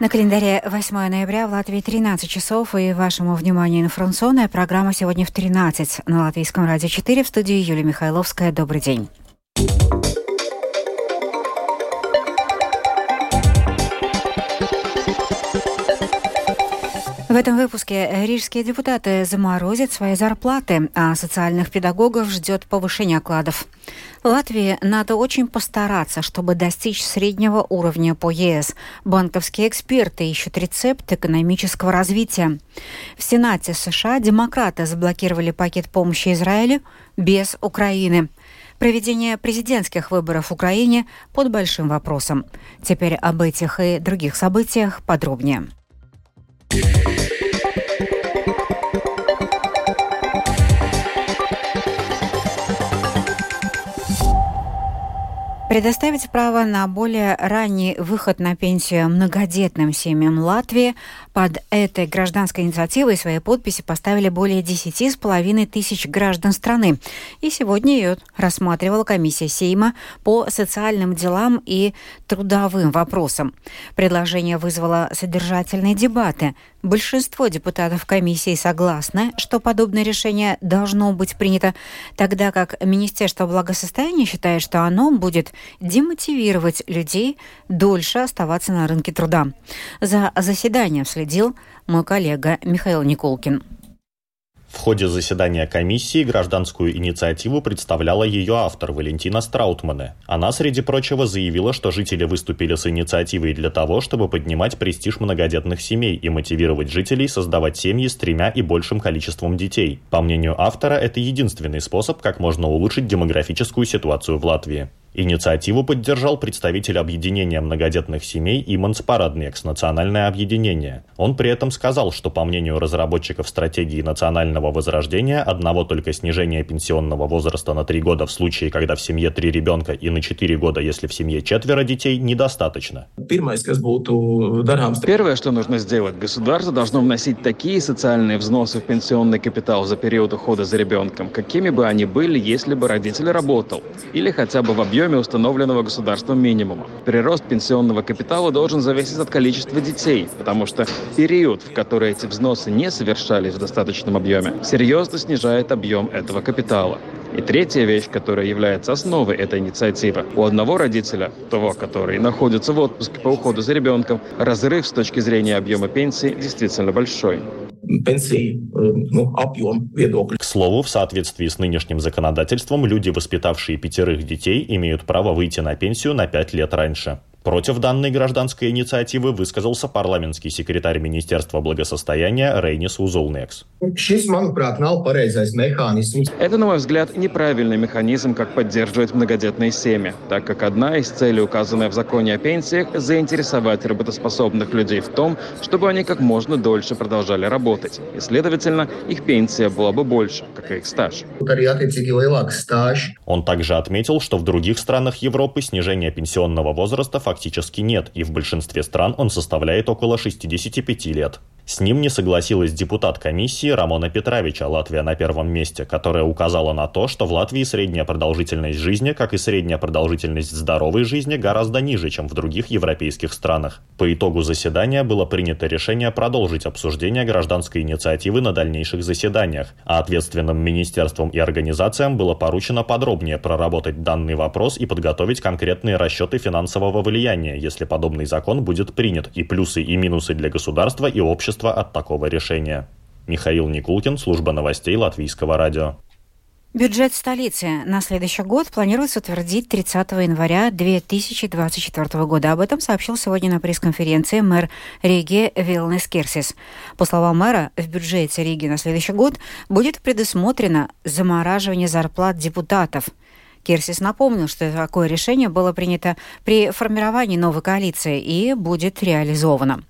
На календаре 8 ноября в Латвии 13 часов, и вашему вниманию информационная программа сегодня в 13 на Латвийском радио 4 в студии Юлия Михайловская. Добрый день. В этом выпуске рижские депутаты заморозят свои зарплаты, а социальных педагогов ждет повышение окладов. Латвии надо очень постараться, чтобы достичь среднего уровня по ЕС. Банковские эксперты ищут рецепт экономического развития. В Сенате США демократы заблокировали пакет помощи Израилю без Украины. Проведение президентских выборов в Украине под большим вопросом. Теперь об этих и других событиях подробнее. Предоставить право на более ранний выход на пенсию многодетным семьям Латвии под этой гражданской инициативой свои подписи поставили более 10,5 тысяч граждан страны. И сегодня ее рассматривала комиссия Сейма по социальным делам и трудовым вопросам. Предложение вызвало содержательные дебаты. Большинство депутатов комиссии согласны, что подобное решение должно быть принято, тогда как Министерство благосостояния считает, что оно будет демотивировать людей дольше оставаться на рынке труда. За заседанием следил мой коллега Михаил Николкин. В ходе заседания комиссии гражданскую инициативу представляла ее автор Валентина Страутмане. Она, среди прочего, заявила, что жители выступили с инициативой для того, чтобы поднимать престиж многодетных семей и мотивировать жителей создавать семьи с тремя и большим количеством детей. По мнению автора, это единственный способ, как можно улучшить демографическую ситуацию в Латвии. Инициативу поддержал представитель объединения многодетных семей Иманс Параднекс «Национальное объединение». Он при этом сказал, что по мнению разработчиков стратегии национального возрождения, одного только снижения пенсионного возраста на три года в случае, когда в семье три ребенка и на четыре года, если в семье четверо детей, недостаточно. Первое, что нужно сделать, государство должно вносить такие социальные взносы в пенсионный капитал за период ухода за ребенком, какими бы они были, если бы родитель работал, или хотя бы в объеме объеме установленного государством минимума. Прирост пенсионного капитала должен зависеть от количества детей, потому что период, в который эти взносы не совершались в достаточном объеме, серьезно снижает объем этого капитала. И третья вещь, которая является основой этой инициативы. У одного родителя, того, который находится в отпуске по уходу за ребенком, разрыв с точки зрения объема пенсии действительно большой пенсии, ну, объем. К слову, в соответствии с нынешним законодательством, люди, воспитавшие пятерых детей, имеют право выйти на пенсию на пять лет раньше. Против данной гражданской инициативы высказался парламентский секретарь Министерства благосостояния Рейнис Узолнекс. Это, на мой взгляд, неправильный механизм, как поддерживать многодетные семьи, так как одна из целей, указанная в законе о пенсиях, заинтересовать работоспособных людей в том, чтобы они как можно дольше продолжали работать, и, следовательно, их пенсия была бы больше, как и их стаж. Он также отметил, что в других странах Европы снижение пенсионного возраста фактически нет, и в большинстве стран он составляет около 65 лет. С ним не согласилась депутат комиссии Рамона Петровича, Латвия на первом месте, которая указала на то, что в Латвии средняя продолжительность жизни, как и средняя продолжительность здоровой жизни, гораздо ниже, чем в других европейских странах. По итогу заседания было принято решение продолжить обсуждение гражданской инициативы на дальнейших заседаниях, а ответственным министерствам и организациям было поручено подробнее проработать данный вопрос и подготовить конкретные расчеты финансового влияния, если подобный закон будет принят, и плюсы и минусы для государства и общества от такого решения. Михаил Никулкин, служба новостей Латвийского радио. Бюджет столицы на следующий год планируется утвердить 30 января 2024 года. Об этом сообщил сегодня на пресс-конференции мэр Риги Вилнес Керсис. По словам мэра, в бюджете Риги на следующий год будет предусмотрено замораживание зарплат депутатов. Керсис напомнил, что такое решение было принято при формировании новой коалиции и будет реализовано.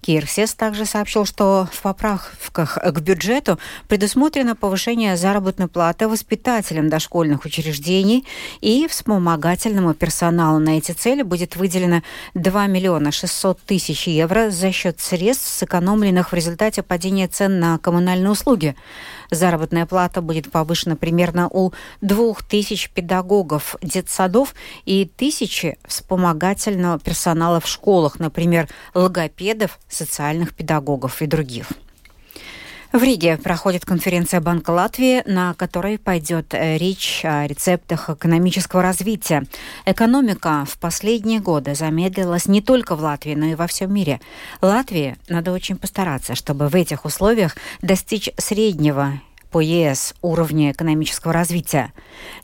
Кирсес также сообщил, что в поправках к бюджету предусмотрено повышение заработной платы воспитателям дошкольных учреждений и вспомогательному персоналу. На эти цели будет выделено 2 миллиона 600 тысяч евро за счет средств, сэкономленных в результате падения цен на коммунальные услуги. Заработная плата будет повышена примерно у 2000 педагогов детсадов и тысячи вспомогательного персонала в школах, например, логопедов, социальных педагогов и других. В Риге проходит конференция Банка Латвии, на которой пойдет э, речь о рецептах экономического развития. Экономика в последние годы замедлилась не только в Латвии, но и во всем мире. Латвии надо очень постараться, чтобы в этих условиях достичь среднего по ЕС уровня экономического развития.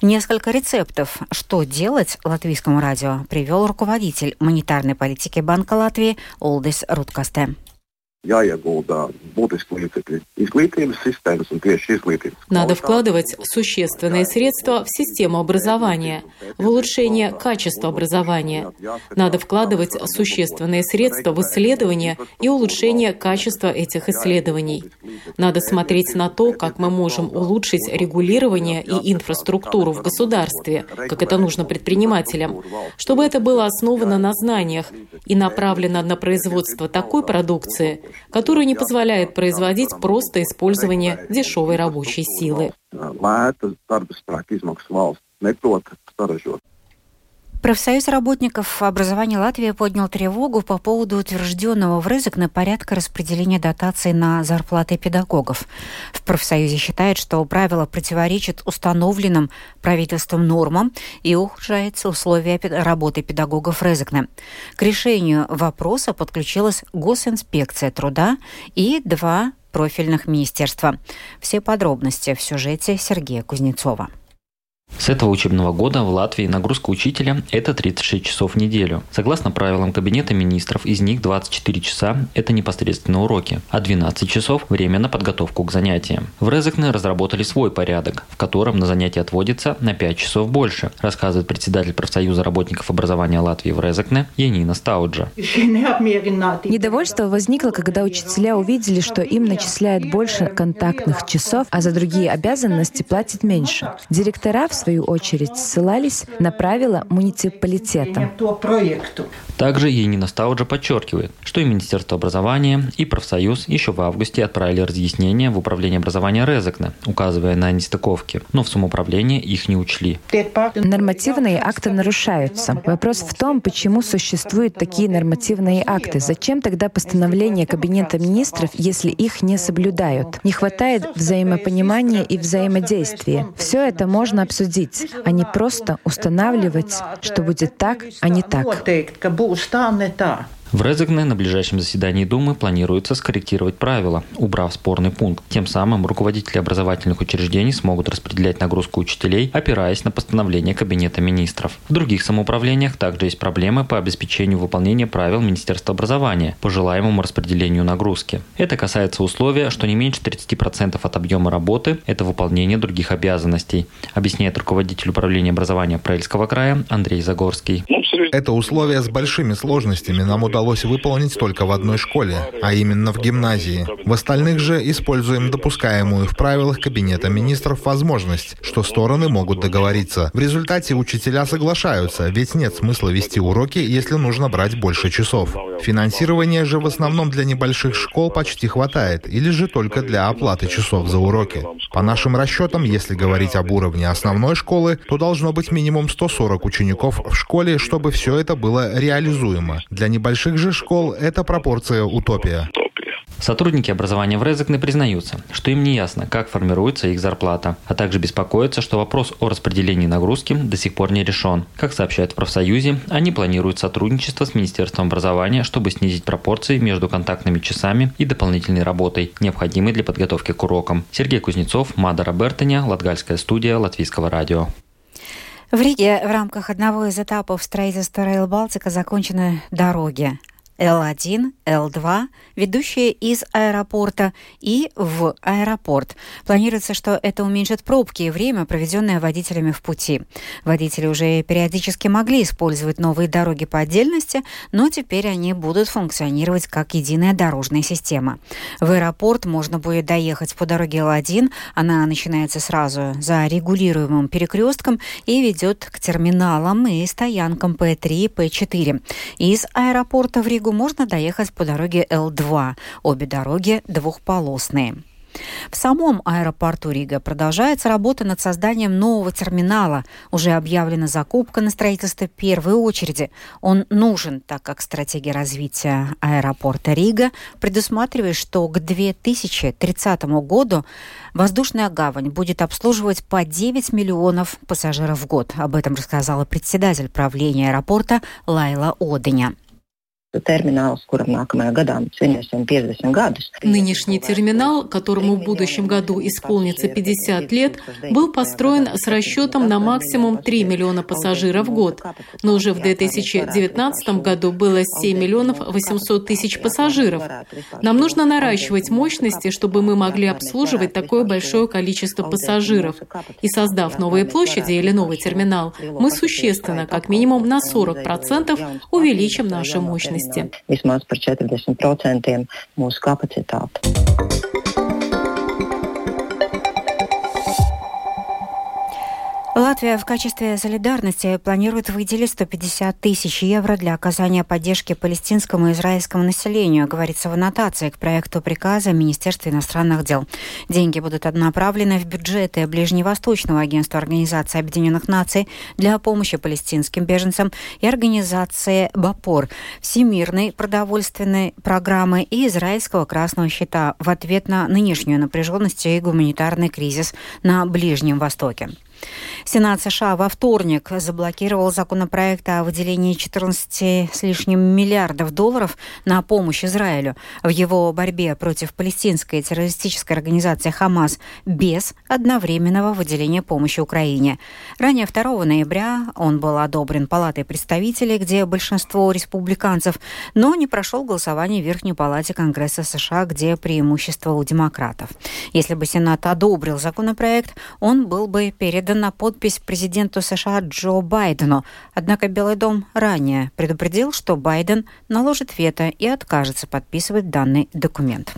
Несколько рецептов, что делать латвийскому радио, привел руководитель монетарной политики Банка Латвии Олдис Руткасте jāiegulda būtiski līdzekļi tieši izglītības. Надо вкладывать существенные средства в систему образования, в улучшение качества образования. Надо вкладывать существенные средства в исследования и улучшение качества этих исследований. Надо смотреть на то, как мы можем улучшить регулирование и инфраструктуру в государстве, как это нужно предпринимателям, чтобы это было основано на знаниях и направлено на производство такой продукции, которую не позволяет производить просто использование дешевой рабочей силы. Профсоюз работников образования Латвии поднял тревогу по поводу утвержденного в Рызыкне порядка распределения дотаций на зарплаты педагогов. В профсоюзе считают, что правило противоречит установленным правительством нормам и ухудшается условия работы педагогов Рызыкне. К решению вопроса подключилась Госинспекция труда и два профильных министерства. Все подробности в сюжете Сергея Кузнецова. С этого учебного года в Латвии нагрузка учителя – это 36 часов в неделю. Согласно правилам Кабинета министров, из них 24 часа – это непосредственно уроки, а 12 часов – время на подготовку к занятиям. В Резекне разработали свой порядок, в котором на занятия отводится на 5 часов больше, рассказывает председатель профсоюза работников образования Латвии в Резекне Янина Стауджа. Недовольство возникло, когда учителя увидели, что им начисляют больше контактных часов, а за другие обязанности платят меньше. Директора в свою очередь, ссылались на правила муниципалитета. Также Енина Стауджа подчеркивает, что и Министерство образования, и профсоюз еще в августе отправили разъяснения в Управление образования Резекна, указывая на нестыковки, но в самоуправлении их не учли. Нормативные акты нарушаются. Вопрос в том, почему существуют такие нормативные акты. Зачем тогда постановление Кабинета министров, если их не соблюдают? Не хватает взаимопонимания и взаимодействия. Все это можно обсудить судить, а не просто устанавливать, что будет так, а не так. būs tā, ne tā. В Резекне на ближайшем заседании Думы планируется скорректировать правила, убрав спорный пункт. Тем самым руководители образовательных учреждений смогут распределять нагрузку учителей, опираясь на постановление Кабинета министров. В других самоуправлениях также есть проблемы по обеспечению выполнения правил Министерства образования по желаемому распределению нагрузки. Это касается условия, что не меньше 30% от объема работы – это выполнение других обязанностей, объясняет руководитель управления образования Праильского края Андрей Загорский. Это условие с большими сложностями нам удалось выполнить только в одной школе, а именно в гимназии. В остальных же используем допускаемую в правилах Кабинета министров возможность, что стороны могут договориться. В результате учителя соглашаются, ведь нет смысла вести уроки, если нужно брать больше часов. Финансирование же в основном для небольших школ почти хватает, или же только для оплаты часов за уроки. По нашим расчетам, если говорить об уровне основной школы, то должно быть минимум 140 учеников в школе, чтобы все это было реализуемо. Для небольших же школ эта пропорция утопия. Сотрудники образования в Резекне признаются, что им не ясно, как формируется их зарплата, а также беспокоятся, что вопрос о распределении нагрузки до сих пор не решен. Как сообщают в профсоюзе, они планируют сотрудничество с Министерством образования, чтобы снизить пропорции между контактными часами и дополнительной работой, необходимой для подготовки к урокам. Сергей Кузнецов, Мада Робертоня, Латгальская студия Латвийского радио. В Риге в рамках одного из этапов строительства Рейл Балтика закончены дороги. Л1, Л2, ведущие из аэропорта и в аэропорт. Планируется, что это уменьшит пробки и время, проведенное водителями в пути. Водители уже периодически могли использовать новые дороги по отдельности, но теперь они будут функционировать как единая дорожная система. В аэропорт можно будет доехать по дороге Л1. Она начинается сразу за регулируемым перекрестком и ведет к терминалам и стоянкам П3 и П4. Из аэропорта в Ригу можно доехать по дороге Л2. Обе дороги двухполосные. В самом аэропорту Рига продолжается работа над созданием нового терминала. Уже объявлена закупка на строительство первой очереди. Он нужен, так как стратегия развития аэропорта Рига предусматривает, что к 2030 году воздушная гавань будет обслуживать по 9 миллионов пассажиров в год. Об этом рассказала председатель правления аэропорта Лайла Оденя терминалс, kuram nākamajā gadā svinēsim 50 gadus. Нынешний терминал, которому в будущем году исполнится 50 лет, был построен с расчетом на максимум 3 миллиона пассажиров в год. Но уже в 2019 году было 7 миллионов 800 тысяч пассажиров. Нам нужно наращивать мощности, чтобы мы могли обслуживать такое большое количество пассажиров. И создав новые площади или новый терминал, мы существенно, как минимум на 40% увеличим наши мощности mocību. Vismaz par 40% mūsu kapacitāti. Латвия в качестве солидарности планирует выделить 150 тысяч евро для оказания поддержки палестинскому и израильскому населению, говорится в аннотации к проекту приказа Министерства иностранных дел. Деньги будут направлены в бюджеты Ближневосточного агентства Организации Объединенных Наций для помощи палестинским беженцам и организации БАПОР, Всемирной продовольственной программы и Израильского Красного Щита в ответ на нынешнюю напряженность и гуманитарный кризис на Ближнем Востоке. Сенат США во вторник заблокировал законопроект о выделении 14 с лишним миллиардов долларов на помощь Израилю в его борьбе против палестинской террористической организации «Хамас» без одновременного выделения помощи Украине. Ранее 2 ноября он был одобрен Палатой представителей, где большинство республиканцев, но не прошел голосование в Верхней Палате Конгресса США, где преимущество у демократов. Если бы Сенат одобрил законопроект, он был бы перед передана на подпись президенту США Джо Байдену. Однако Белый дом ранее предупредил, что Байден наложит вето и откажется подписывать данный документ.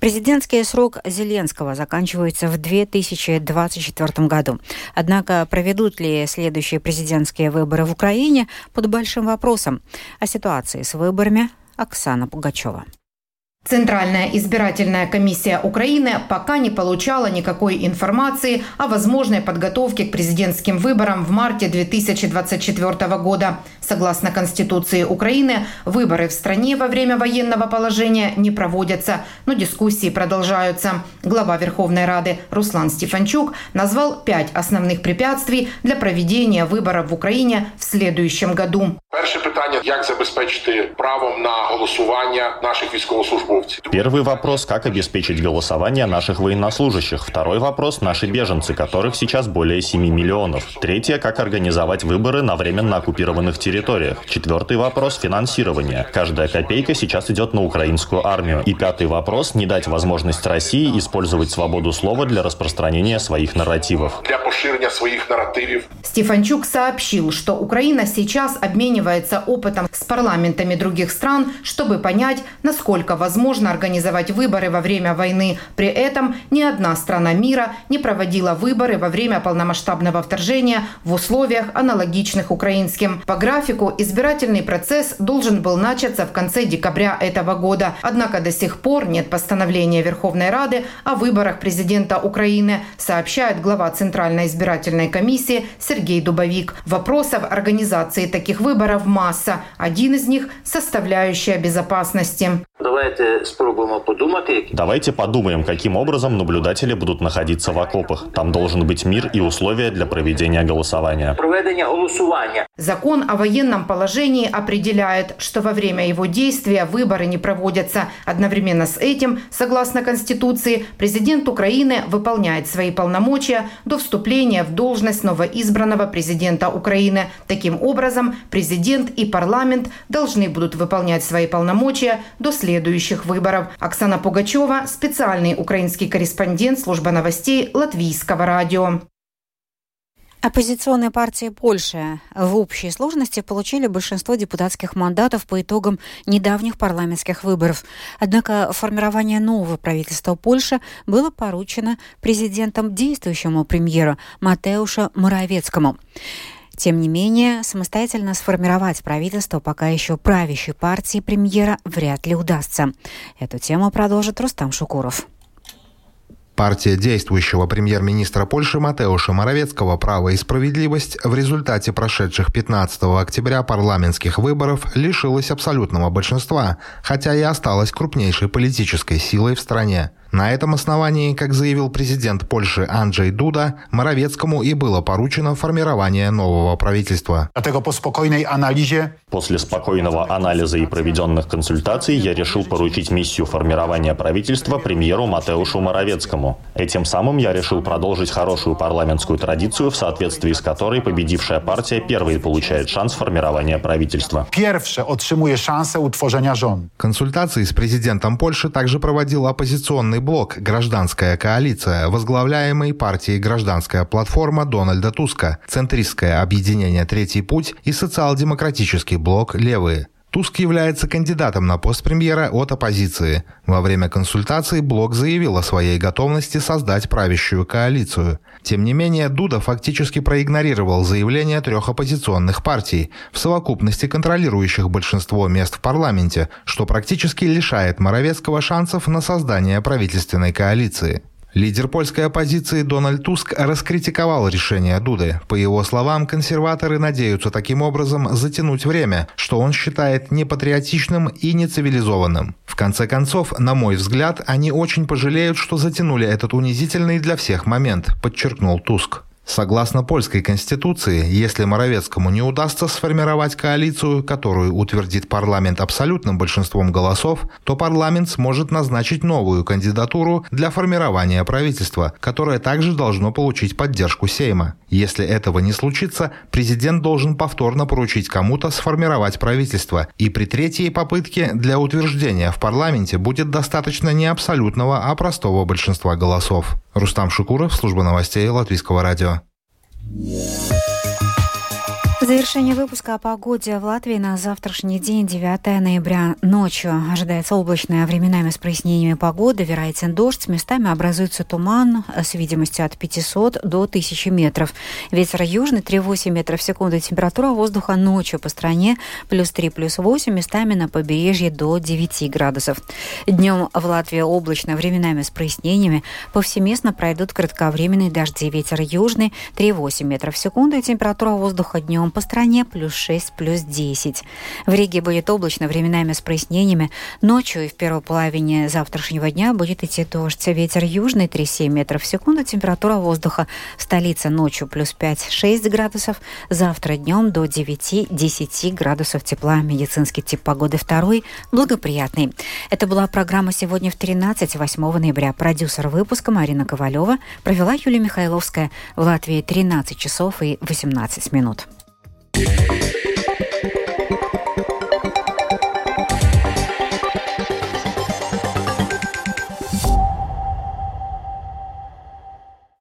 Президентский срок Зеленского заканчивается в 2024 году. Однако проведут ли следующие президентские выборы в Украине под большим вопросом. О ситуации с выборами Оксана Пугачева. Центральная избирательная комиссия Украины пока не получала никакой информации о возможной подготовке к президентским выборам в марте 2024 года. Согласно Конституции Украины, выборы в стране во время военного положения не проводятся, но дискуссии продолжаются. Глава Верховной Рады Руслан Стефанчук назвал пять основных препятствий для проведения выборов в Украине в следующем году. Первое питание, как обеспечить правом на голосование наших військовослужбовців Первый вопрос – как обеспечить голосование наших военнослужащих. Второй вопрос – наши беженцы, которых сейчас более 7 миллионов. Третье – как организовать выборы на временно оккупированных территориях. Четвертый вопрос – финансирование. Каждая копейка сейчас идет на украинскую армию. И пятый вопрос – не дать возможность России использовать свободу слова для распространения своих нарративов. Для поширения своих нарративов. Стефанчук сообщил, что Украина сейчас обменивается опытом с парламентами других стран, чтобы понять, насколько возможно невозможно организовать выборы во время войны. При этом ни одна страна мира не проводила выборы во время полномасштабного вторжения в условиях, аналогичных украинским. По графику избирательный процесс должен был начаться в конце декабря этого года. Однако до сих пор нет постановления Верховной Рады о выборах президента Украины, сообщает глава Центральной избирательной комиссии Сергей Дубовик. Вопросов организации таких выборов масса. Один из них – составляющая безопасности. Давайте подумаем, каким образом наблюдатели будут находиться в окопах. Там должен быть мир и условия для проведения голосования. Закон о военном положении определяет, что во время его действия выборы не проводятся. Одновременно с этим, согласно Конституции, президент Украины выполняет свои полномочия до вступления в должность новоизбранного президента Украины. Таким образом, президент и парламент должны будут выполнять свои полномочия до следующих выборов. Оксана Пугачева, специальный украинский корреспондент службы новостей Латвийского радио. Оппозиционные партии Польши в общей сложности получили большинство депутатских мандатов по итогам недавних парламентских выборов. Однако формирование нового правительства Польши было поручено президентом действующему премьеру Матеуша Моровецкому. Тем не менее, самостоятельно сформировать правительство пока еще правящей партии премьера вряд ли удастся. Эту тему продолжит Рустам Шукуров. Партия действующего премьер-министра Польши Матеуша Моровецкого «Право и справедливость» в результате прошедших 15 октября парламентских выборов лишилась абсолютного большинства, хотя и осталась крупнейшей политической силой в стране. На этом основании, как заявил президент Польши Анджей Дуда, Моровецкому и было поручено формирование нового правительства. После спокойного анализа и проведенных консультаций я решил поручить миссию формирования правительства премьеру Матеушу Моровецкому. Этим самым я решил продолжить хорошую парламентскую традицию, в соответствии с которой победившая партия первой получает шанс формирования правительства. Первsze otrzymuje szansę utworzenia rząd. Консультации с президентом Польши также проводил оппозиционный блок «Гражданская коалиция», возглавляемый партией «Гражданская платформа» Дональда Туска, центристское объединение «Третий путь» и социал-демократический блок «Левые». Туск является кандидатом на пост премьера от оппозиции. Во время консультаций Блок заявил о своей готовности создать правящую коалицию. Тем не менее, Дуда фактически проигнорировал заявления трех оппозиционных партий, в совокупности контролирующих большинство мест в парламенте, что практически лишает Моровецкого шансов на создание правительственной коалиции. Лидер польской оппозиции Дональд Туск раскритиковал решение Дуды. По его словам, консерваторы надеются таким образом затянуть время, что он считает непатриотичным и нецивилизованным. В конце концов, на мой взгляд, они очень пожалеют, что затянули этот унизительный для всех момент, подчеркнул Туск. Согласно польской конституции, если Моровецкому не удастся сформировать коалицию, которую утвердит парламент абсолютным большинством голосов, то парламент сможет назначить новую кандидатуру для формирования правительства, которое также должно получить поддержку Сейма. Если этого не случится, президент должен повторно поручить кому-то сформировать правительство, и при третьей попытке для утверждения в парламенте будет достаточно не абсолютного, а простого большинства голосов. Рустам Шукуров, служба новостей Латвийского радио. Yeah. В завершение выпуска о погоде в Латвии на завтрашний день, 9 ноября, ночью. Ожидается облачная временами с прояснениями погоды, вероятен дождь, местами образуется туман с видимостью от 500 до 1000 метров. Ветер южный 3,8 метров в секунду, температура воздуха ночью по стране плюс 3, плюс 8, местами на побережье до 9 градусов. Днем в Латвии облачно, временами с прояснениями, повсеместно пройдут кратковременные дожди, ветер южный 3,8 метров в секунду, температура воздуха днем по стране плюс 6, плюс 10. В Риге будет облачно, временами с прояснениями. Ночью и в первой половине завтрашнего дня будет идти дождь. Ветер южный 3,7 метров в секунду. Температура воздуха в столице ночью плюс 5-6 градусов. Завтра днем до 9-10 градусов тепла. Медицинский тип погоды второй благоприятный. Это была программа «Сегодня в 13» 8 ноября. Продюсер выпуска Марина Ковалева провела Юлия Михайловская. В Латвии 13 часов и 18 минут. yeah.